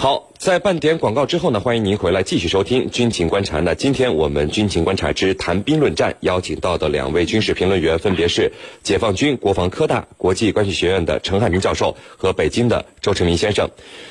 好，在半点广告之后呢，欢迎您回来继续收听军情观察。那今天我们军情观察之谈兵论战邀请到的两位军事评论员分别是解放军国防科大国际关系学院的陈汉明教授和北京的周成明先生。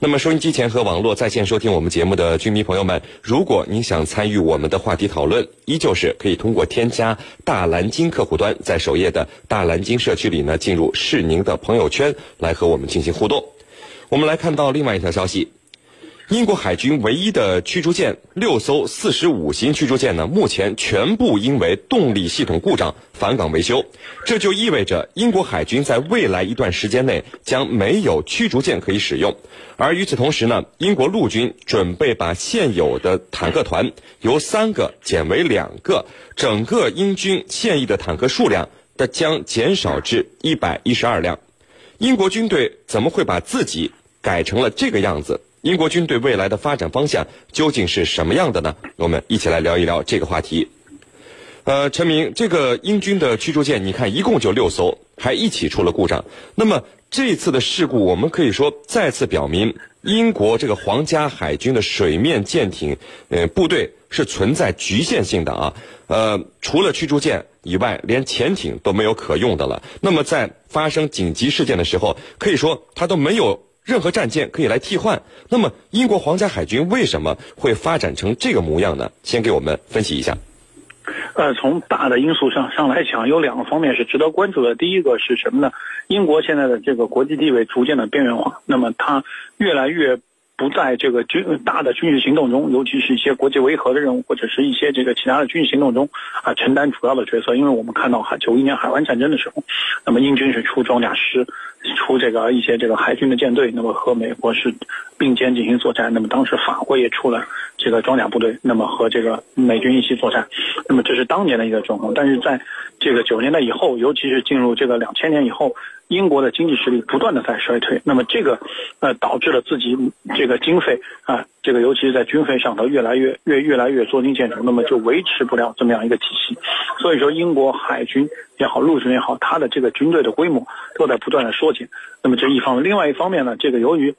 那么收音机前和网络在线收听我们节目的军迷朋友们，如果您想参与我们的话题讨论，依旧是可以通过添加大蓝鲸客户端，在首页的大蓝鲸社区里呢，进入是您的朋友圈来和我们进行互动。我们来看到另外一条消息。英国海军唯一的驱逐舰六艘四十五型驱逐舰呢，目前全部因为动力系统故障返港维修，这就意味着英国海军在未来一段时间内将没有驱逐舰可以使用。而与此同时呢，英国陆军准备把现有的坦克团由三个减为两个，整个英军现役的坦克数量的将减少至一百一十二辆。英国军队怎么会把自己改成了这个样子？英国军队未来的发展方向究竟是什么样的呢？我们一起来聊一聊这个话题。呃，陈明，这个英军的驱逐舰，你看一共就六艘，还一起出了故障。那么这次的事故，我们可以说再次表明，英国这个皇家海军的水面舰艇呃部队是存在局限性的啊。呃，除了驱逐舰以外，连潜艇都没有可用的了。那么在发生紧急事件的时候，可以说它都没有。任何战舰可以来替换，那么英国皇家海军为什么会发展成这个模样呢？先给我们分析一下。呃，从大的因素上上来讲，有两个方面是值得关注的。第一个是什么呢？英国现在的这个国际地位逐渐的边缘化，那么它越来越。不在这个军大的军事行动中，尤其是一些国际维和的任务，或者是一些这个其他的军事行动中啊，承担主要的角色。因为我们看到海九一年海湾战争的时候，那么英军是出装甲师，出这个一些这个海军的舰队，那么和美国是并肩进行作战。那么当时法国也出了这个装甲部队，那么和这个美军一起作战。那么这是当年的一个状况。但是在这个九十年代以后，尤其是进入这个两千年以后。英国的经济实力不断的在衰退，那么这个，呃，导致了自己这个经费啊，这个尤其是在军费上头越来越越越来越捉襟见肘，那么就维持不了这么样一个体系。所以说，英国海军也好，陆军也好，它的这个军队的规模都在不断的缩减。那么这一方面，另外一方面呢，这个由于。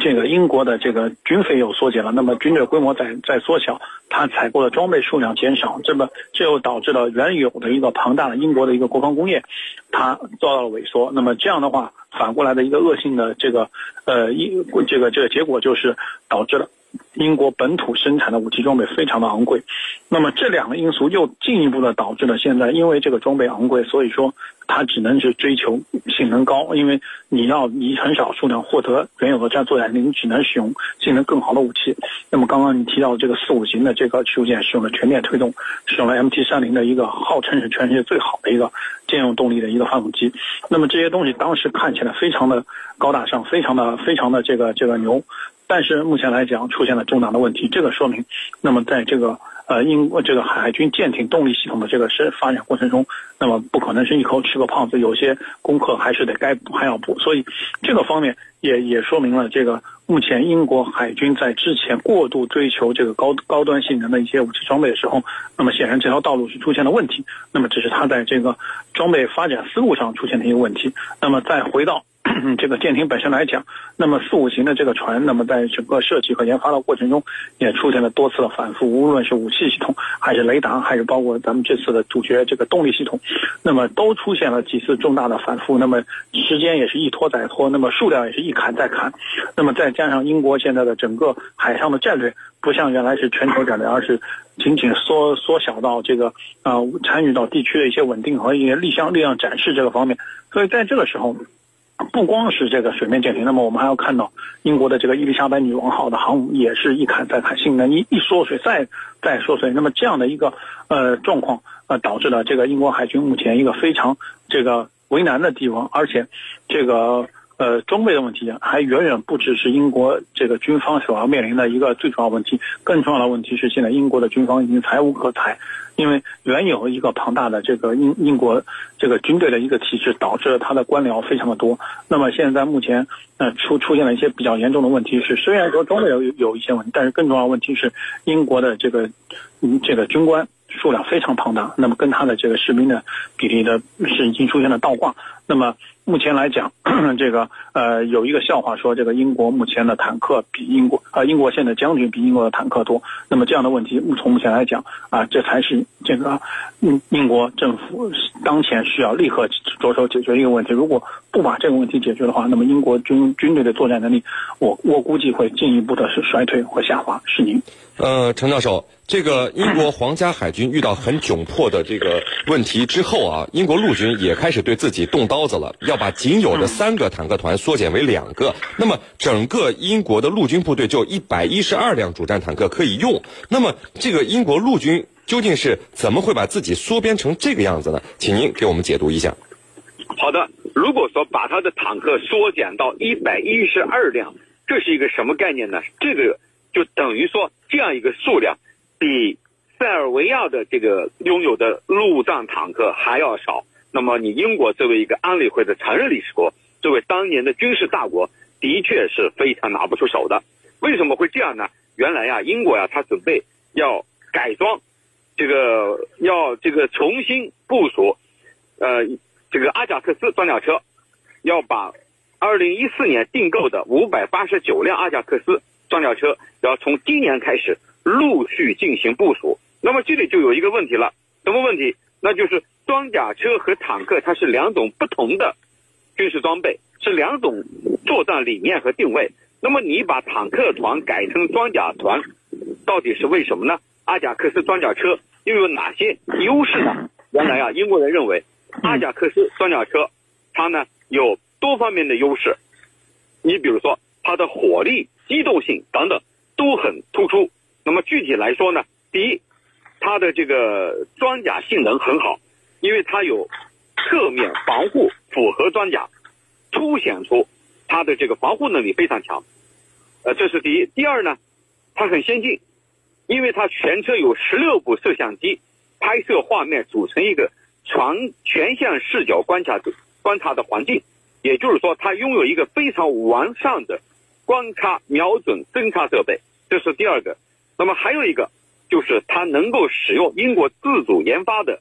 这个英国的这个军费又缩减了，那么军队规模在在缩小，它采购的装备数量减少，这么这又导致了原有的一个庞大的英国的一个国防工业，它遭到了萎缩。那么这样的话，反过来的一个恶性的这个呃一这个这个结果就是导致了。英国本土生产的武器装备非常的昂贵，那么这两个因素又进一步的导致了现在，因为这个装备昂贵，所以说它只能是追求性能高，因为你要以很少数量获得原有的战作战力，你只能使用性能更好的武器。那么刚刚你提到这个四五型的这个驱逐舰使用了全面推动，使用了 MT 三零的一个号称是全世界最好的一个舰用动力的一个发动机，那么这些东西当时看起来非常的高大上，非常的非常的这个这个牛。但是目前来讲出现了重大的问题，这个说明，那么在这个呃英国这个海军舰艇动力系统的这个是发展过程中，那么不可能是一口吃个胖子，有些功课还是得该补还要补，所以这个方面也也说明了这个目前英国海军在之前过度追求这个高高端性能的一些武器装备的时候，那么显然这条道路是出现了问题，那么这是它在这个装备发展思路上出现的一个问题，那么再回到。这个舰艇本身来讲，那么四五型的这个船，那么在整个设计和研发的过程中，也出现了多次的反复。无论是武器系统，还是雷达，还是包括咱们这次的主角这个动力系统，那么都出现了几次重大的反复。那么时间也是一拖再拖，那么数量也是一砍再砍。那么再加上英国现在的整个海上的战略，不像原来是全球战略，而是仅仅缩缩小到这个啊参与到地区的一些稳定和一些力量力量展示这个方面。所以在这个时候。不光是这个水面舰艇，那么我们还要看到英国的这个伊丽莎白女王号的航母也是一砍再砍，性能一一缩水再再缩水。那么这样的一个呃状况，呃导致了这个英国海军目前一个非常这个为难的地方，而且这个呃装备的问题还远远不只是英国这个军方所要面临的一个最主要问题，更重要的问题是现在英国的军方已经财无可财。因为原有一个庞大的这个英英国这个军队的一个体制，导致了他的官僚非常的多。那么现在目前呃出出现了一些比较严重的问题是，虽然说装备有有一些问题，但是更重要的问题是英国的这个嗯这个军官数量非常庞大，那么跟他的这个士兵的比例的是已经出现了倒挂。那么目前来讲，这个呃有一个笑话说，这个英国目前的坦克比英国呃英国现在将军比英国的坦克多。那么这样的问题，从目前来讲啊，这才是这个英英国政府当前需要立刻着手解决一个问题。如果不把这个问题解决的话，那么英国军军队的作战能力，我我估计会进一步的是衰退或下滑。是您？呃，陈教授。这个英国皇家海军遇到很窘迫的这个问题之后啊，英国陆军也开始对自己动刀子了，要把仅有的三个坦克团缩减为两个。那么整个英国的陆军部队就一百一十二辆主战坦克可以用。那么这个英国陆军究竟是怎么会把自己缩编成这个样子呢？请您给我们解读一下。好的，如果说把他的坦克缩减到一百一十二辆，这是一个什么概念呢？这个就等于说这样一个数量。比塞尔维亚的这个拥有的陆战坦克还要少。那么，你英国作为一个安理会的常任理事国，作为当年的军事大国，的确是非常拿不出手的。为什么会这样呢？原来呀，英国呀，他准备要改装，这个要这个重新部署，呃，这个阿贾克斯装甲车，要把二零一四年订购的五百八十九辆阿贾克斯装甲车，要从今年开始。陆续进行部署，那么这里就有一个问题了，什么问题？那就是装甲车和坦克它是两种不同的军事装备，是两种作战理念和定位。那么你把坦克团改成装甲团，到底是为什么呢？阿贾克斯装甲车又有哪些优势呢？原来啊，英国人认为阿贾克斯装甲车它呢有多方面的优势，你比如说它的火力、机动性等等都很突出。那么具体来说呢，第一，它的这个装甲性能很好，因为它有侧面防护复合装甲，凸显出它的这个防护能力非常强。呃，这是第一。第二呢，它很先进，因为它全车有十六部摄像机，拍摄画面组成一个全全向视角观察观察的环境，也就是说，它拥有一个非常完善的观察、瞄准、侦察设备。这是第二个。那么还有一个，就是它能够使用英国自主研发的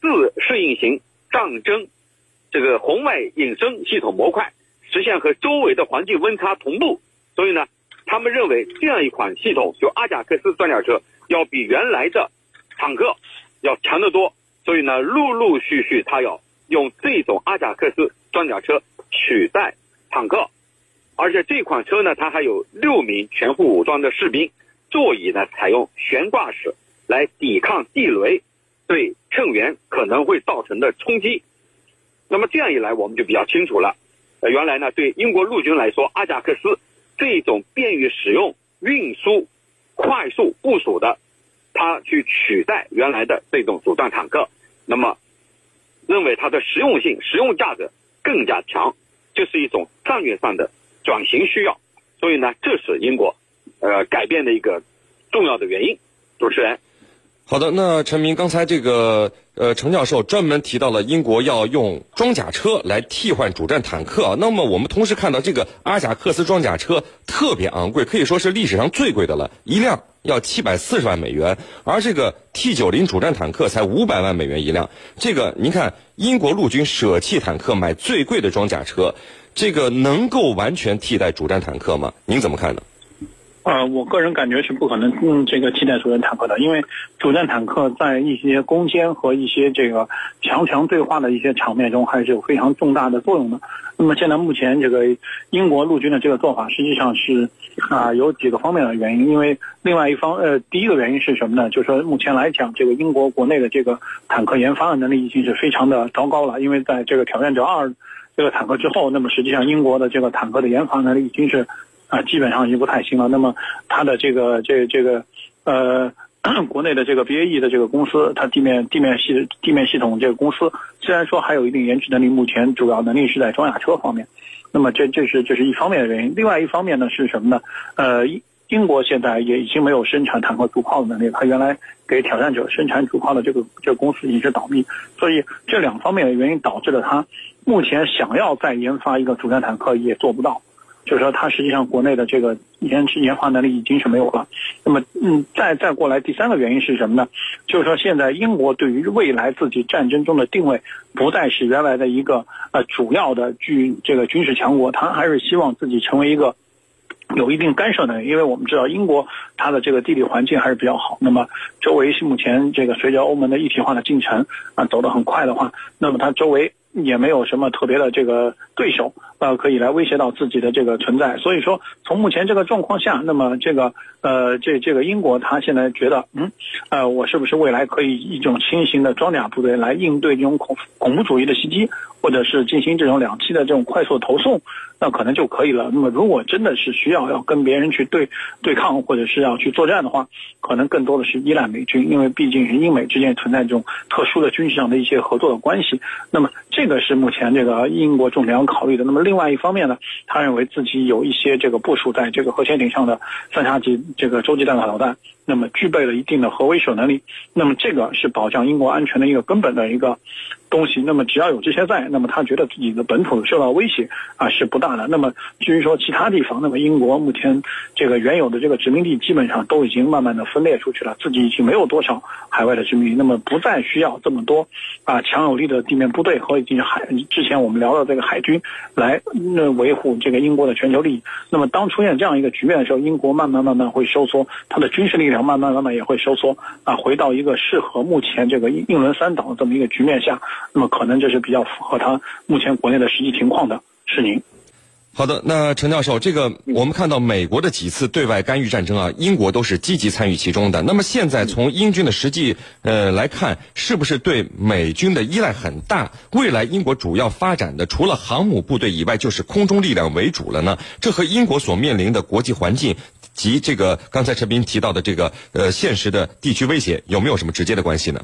自适应型战争这个红外隐身系统模块，实现和周围的环境温差同步。所以呢，他们认为这样一款系统，就阿贾克斯装甲车，要比原来的坦克要强得多。所以呢，陆陆续续他要用这种阿贾克斯装甲车取代坦克，而且这款车呢，它还有六名全副武装的士兵。座椅呢，采用悬挂式来抵抗地雷对乘员可能会造成的冲击。那么这样一来，我们就比较清楚了。呃，原来呢，对英国陆军来说，阿贾克斯这种便于使用、运输、快速部署的，它去取代原来的这种主战坦克，那么认为它的实用性、实用价值更加强，这是一种战略上的转型需要。所以呢，这是英国。呃，改变的一个重要的原因，主持人。好的，那陈明刚才这个呃，程教授专门提到了英国要用装甲车来替换主战坦克啊。那么我们同时看到这个阿贾克斯装甲车特别昂贵，可以说是历史上最贵的了，一辆要七百四十万美元，而这个 T 九零主战坦克才五百万美元一辆。这个您看，英国陆军舍弃坦克买最贵的装甲车，这个能够完全替代主战坦克吗？您怎么看呢？呃，我个人感觉是不可能嗯这个替代主战坦克的，因为主战坦克在一些攻坚和一些这个强强对话的一些场面中还是有非常重大的作用的。那么现在目前这个英国陆军的这个做法实际上是啊有几个方面的原因，因为另外一方呃第一个原因是什么呢？就是说目前来讲，这个英国国内的这个坦克研发的能力已经是非常的糟糕了，因为在这个挑战者二这个坦克之后，那么实际上英国的这个坦克的研发能力已经是。啊，基本上已经不太行了。那么，它的这个这这个呃，国内的这个 BAE 的这个公司，它地面地面系地面系统这个公司，虽然说还有一定研制能力，目前主要能力是在装甲车方面。那么，这这是这是一方面的原因。另外一方面呢，是什么呢？呃，英国现在也已经没有生产坦克主炮的能力。它原来给挑战者生产主炮的这个这个公司已经倒闭。所以这两方面的原因导致了它目前想要再研发一个主战坦克也做不到。就是说它实际上国内的这个研研发能力已经是没有了。那么，嗯，再再过来第三个原因是什么呢？就是说现在英国对于未来自己战争中的定位不再是原来的一个呃主要的军这个军事强国，它还是希望自己成为一个。有一定干涉能力，因为我们知道英国它的这个地理环境还是比较好。那么周围是目前这个随着欧盟的一体化的进程啊走得很快的话，那么它周围也没有什么特别的这个对手呃可以来威胁到自己的这个存在。所以说从目前这个状况下，那么这个呃这这个英国它现在觉得嗯呃我是不是未来可以一种轻型的装甲部队来应对这种恐恐怖主义的袭击，或者是进行这种两栖的这种快速投送？那可能就可以了。那么，如果真的是需要要跟别人去对对抗，或者是要去作战的话，可能更多的是依赖美军，因为毕竟是英美之间存在这种特殊的军事上的一些合作的关系。那么，这个是目前这个英国重点要考虑的。那么，另外一方面呢，他认为自己有一些这个部署在这个核潜艇上的三叉戟这个洲际弹道导弹，那么具备了一定的核威慑能力。那么，这个是保障英国安全的一个根本的一个。东西，那么只要有这些在，那么他觉得自己的本土受到威胁啊是不大的。那么至于说其他地方，那么英国目前这个原有的这个殖民地基本上都已经慢慢的分裂出去了，自己已经没有多少海外的殖民地，那么不再需要这么多啊强有力的地面部队和以及海之前我们聊的这个海军来那维护这个英国的全球利益。那么当出现这样一个局面的时候，英国慢慢慢慢会收缩，它的军事力量慢慢慢慢也会收缩啊，回到一个适合目前这个英英伦三岛这么一个局面下。那么可能这是比较符合它目前国内的实际情况的，是您。好的，那陈教授，这个我们看到美国的几次对外干预战争啊，英国都是积极参与其中的。那么现在从英军的实际呃来看，是不是对美军的依赖很大？未来英国主要发展的除了航母部队以外，就是空中力量为主了呢？这和英国所面临的国际环境及这个刚才陈斌提到的这个呃现实的地区威胁有没有什么直接的关系呢？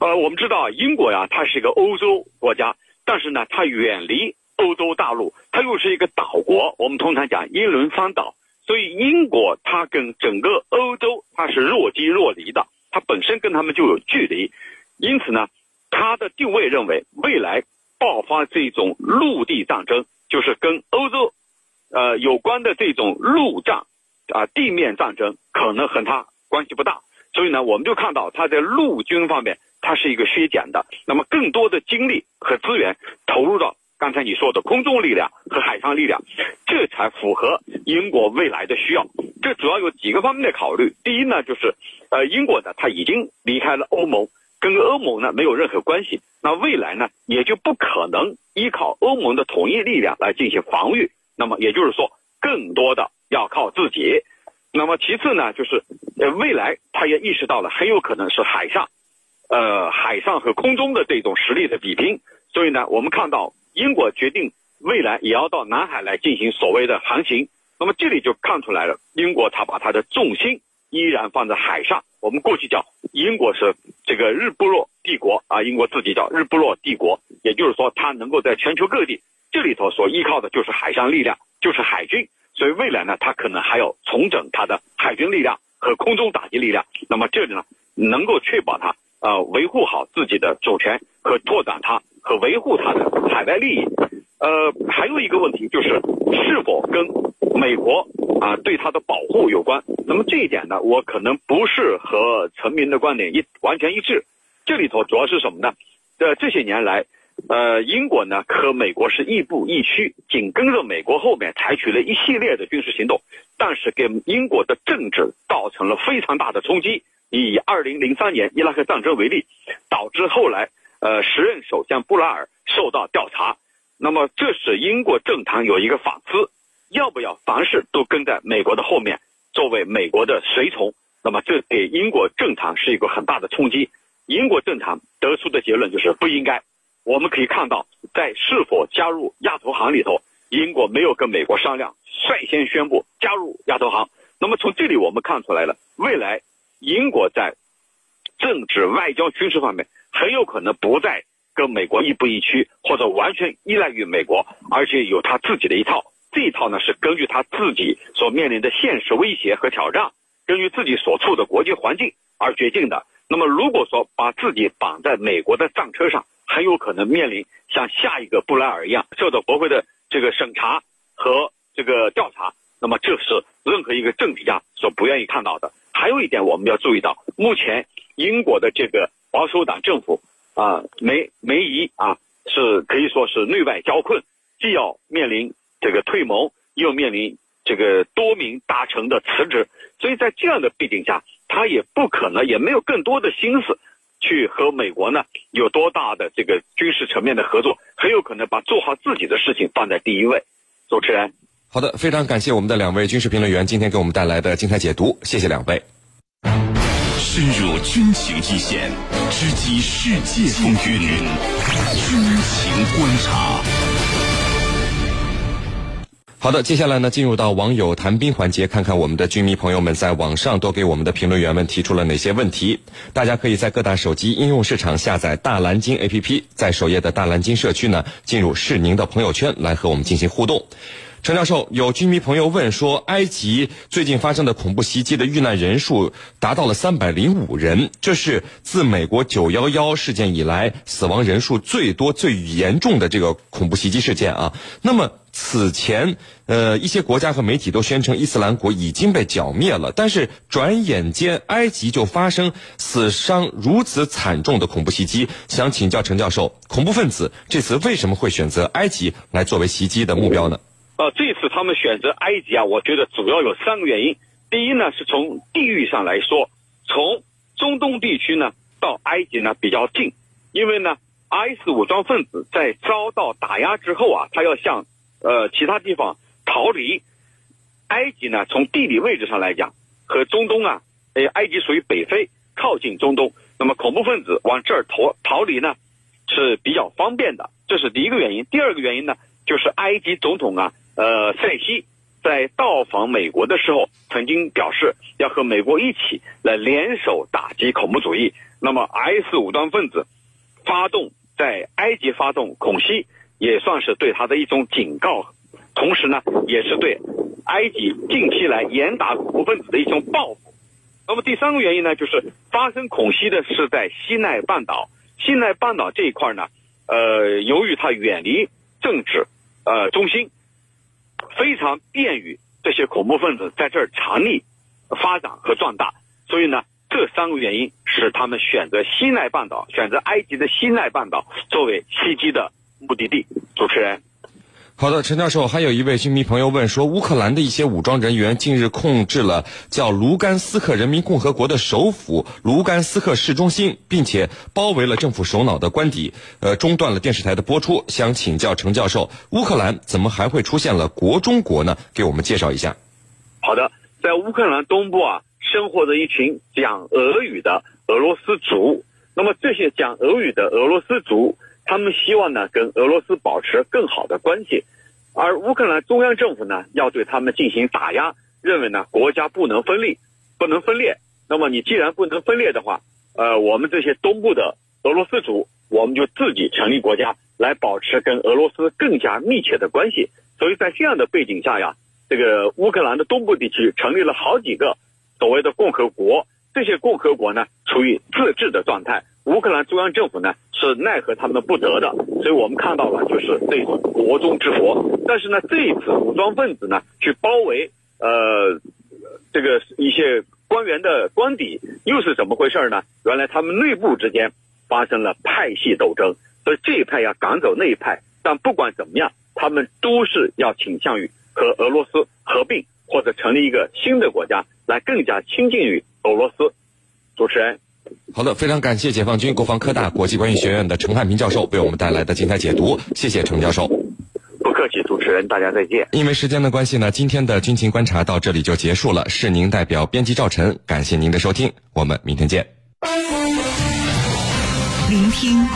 呃，我们知道英国呀，它是一个欧洲国家，但是呢，它远离欧洲大陆，它又是一个岛国。我们通常讲英伦三岛，所以英国它跟整个欧洲它是若即若离的，它本身跟他们就有距离。因此呢，它的定位认为，未来爆发这种陆地战争，就是跟欧洲呃有关的这种陆战啊地面战争，可能和它关系不大。所以呢，我们就看到它在陆军方面。它是一个削减的，那么更多的精力和资源投入到刚才你说的空中力量和海上力量，这才符合英国未来的需要。这主要有几个方面的考虑。第一呢，就是呃，英国呢，它已经离开了欧盟，跟欧盟呢没有任何关系，那未来呢也就不可能依靠欧盟的统一力量来进行防御。那么也就是说，更多的要靠自己。那么其次呢，就是呃，未来他也意识到了，很有可能是海上。呃，海上和空中的这种实力的比拼，所以呢，我们看到英国决定未来也要到南海来进行所谓的航行。那么这里就看出来了，英国它把它的重心依然放在海上。我们过去叫英国是这个日不落帝国啊，英国自己叫日不落帝国，也就是说它能够在全球各地这里头所依靠的就是海上力量，就是海军。所以未来呢，它可能还要重整它的海军力量和空中打击力量。那么这里呢，能够确保它。呃，维护好自己的主权和拓展它和维护它的海外利益。呃，还有一个问题就是，是否跟美国啊对它的保护有关？那么这一点呢，我可能不是和陈明的观点一完全一致。这里头主要是什么呢？呃，这些年来，呃，英国呢和美国是亦步亦趋，紧跟着美国后面采取了一系列的军事行动，但是给英国的政治造成了非常大的冲击。以二零零三年伊拉克战争为例，导致后来呃时任首相布莱尔受到调查。那么这使英国政坛有一个反思：要不要凡事都跟在美国的后面，作为美国的随从？那么这给英国政坛是一个很大的冲击。英国政坛得出的结论就是不应该。我们可以看到，在是否加入亚投行里头，英国没有跟美国商量，率先宣布加入亚投行。那么从这里我们看出来了，未来。英国在政治、外交、军事方面很有可能不再跟美国亦步亦趋，或者完全依赖于美国，而且有他自己的一套。这一套呢是根据他自己所面临的现实威胁和挑战，根据自己所处的国际环境而决定的。那么，如果说把自己绑在美国的战车上，很有可能面临像下一个布莱尔一样受到国会的这个审查和这个调查，那么这是任何一个政治家所不愿意看到的。还有一点我们要注意到，目前英国的这个保守党政府啊，梅梅姨啊，是可以说是内外交困，既要面临这个退盟，又面临这个多名大臣的辞职，所以在这样的背景下，他也不可能，也没有更多的心思。去和美国呢有多大的这个军事层面的合作，很有可能把做好自己的事情放在第一位。主持人，好的，非常感谢我们的两位军事评论员今天给我们带来的精彩解读，谢谢两位。深入军情一线，直击世界风云，军情观察。好的，接下来呢，进入到网友谈兵环节，看看我们的军迷朋友们在网上都给我们的评论员们提出了哪些问题。大家可以在各大手机应用市场下载大蓝鲸 APP，在首页的大蓝鲸社区呢，进入是您的朋友圈来和我们进行互动。陈教授，有军迷朋友问说，埃及最近发生的恐怖袭击的遇难人数达到了三百零五人，这是自美国九幺幺事件以来死亡人数最多、最严重的这个恐怖袭击事件啊。那么此前，呃，一些国家和媒体都宣称伊斯兰国已经被剿灭了，但是转眼间埃及就发生死伤如此惨重的恐怖袭击。想请教陈教授，恐怖分子这次为什么会选择埃及来作为袭击的目标呢？呃，这次他们选择埃及啊，我觉得主要有三个原因。第一呢，是从地域上来说，从中东地区呢到埃及呢比较近，因为呢，IS 武装分子在遭到打压之后啊，他要向呃其他地方逃离。埃及呢，从地理位置上来讲，和中东啊，呃，埃及属于北非，靠近中东，那么恐怖分子往这儿逃逃离呢是比较方便的，这是第一个原因。第二个原因呢，就是埃及总统啊。呃，塞西在到访美国的时候，曾经表示要和美国一起来联手打击恐怖主义。那么，S 武装分子发动在埃及发动恐袭，也算是对他的一种警告，同时呢，也是对埃及近期来严打恐怖分子的一种报复。那么第三个原因呢，就是发生恐袭的是在西奈半岛。西奈半岛这一块呢，呃，由于它远离政治呃中心。非常便于这些恐怖分子在这儿藏匿、发展和壮大，所以呢，这三个原因使他们选择西奈半岛，选择埃及的西奈半岛作为袭击的目的地。主持人。好的，陈教授，还有一位军迷朋友问说，乌克兰的一些武装人员近日控制了叫卢甘斯克人民共和国的首府卢甘斯克市中心，并且包围了政府首脑的官邸，呃，中断了电视台的播出。想请教陈教授，乌克兰怎么还会出现了国中国呢？给我们介绍一下。好的，在乌克兰东部啊，生活着一群讲俄语的俄罗斯族。那么这些讲俄语的俄罗斯族。他们希望呢跟俄罗斯保持更好的关系，而乌克兰中央政府呢要对他们进行打压，认为呢国家不能分立，不能分裂。那么你既然不能分裂的话，呃，我们这些东部的俄罗斯族，我们就自己成立国家，来保持跟俄罗斯更加密切的关系。所以在这样的背景下呀，这个乌克兰的东部地区成立了好几个所谓的共和国，这些共和国呢处于自治的状态。乌克兰中央政府呢是奈何他们不得的，所以我们看到了就是这种国中之国。但是呢，这一次武装分子呢去包围呃这个一些官员的官邸，又是怎么回事呢？原来他们内部之间发生了派系斗争，所以这一派要赶走那一派。但不管怎么样，他们都是要倾向于和俄罗斯合并或者成立一个新的国家，来更加亲近于俄罗斯。主持人。好的，非常感谢解放军国防科大国际关系学院的陈汉平教授为我们带来的精彩解读，谢谢陈教授。不客气，主持人，大家再见。因为时间的关系呢，今天的军情观察到这里就结束了。是您代表编辑赵晨，感谢您的收听，我们明天见。聆听。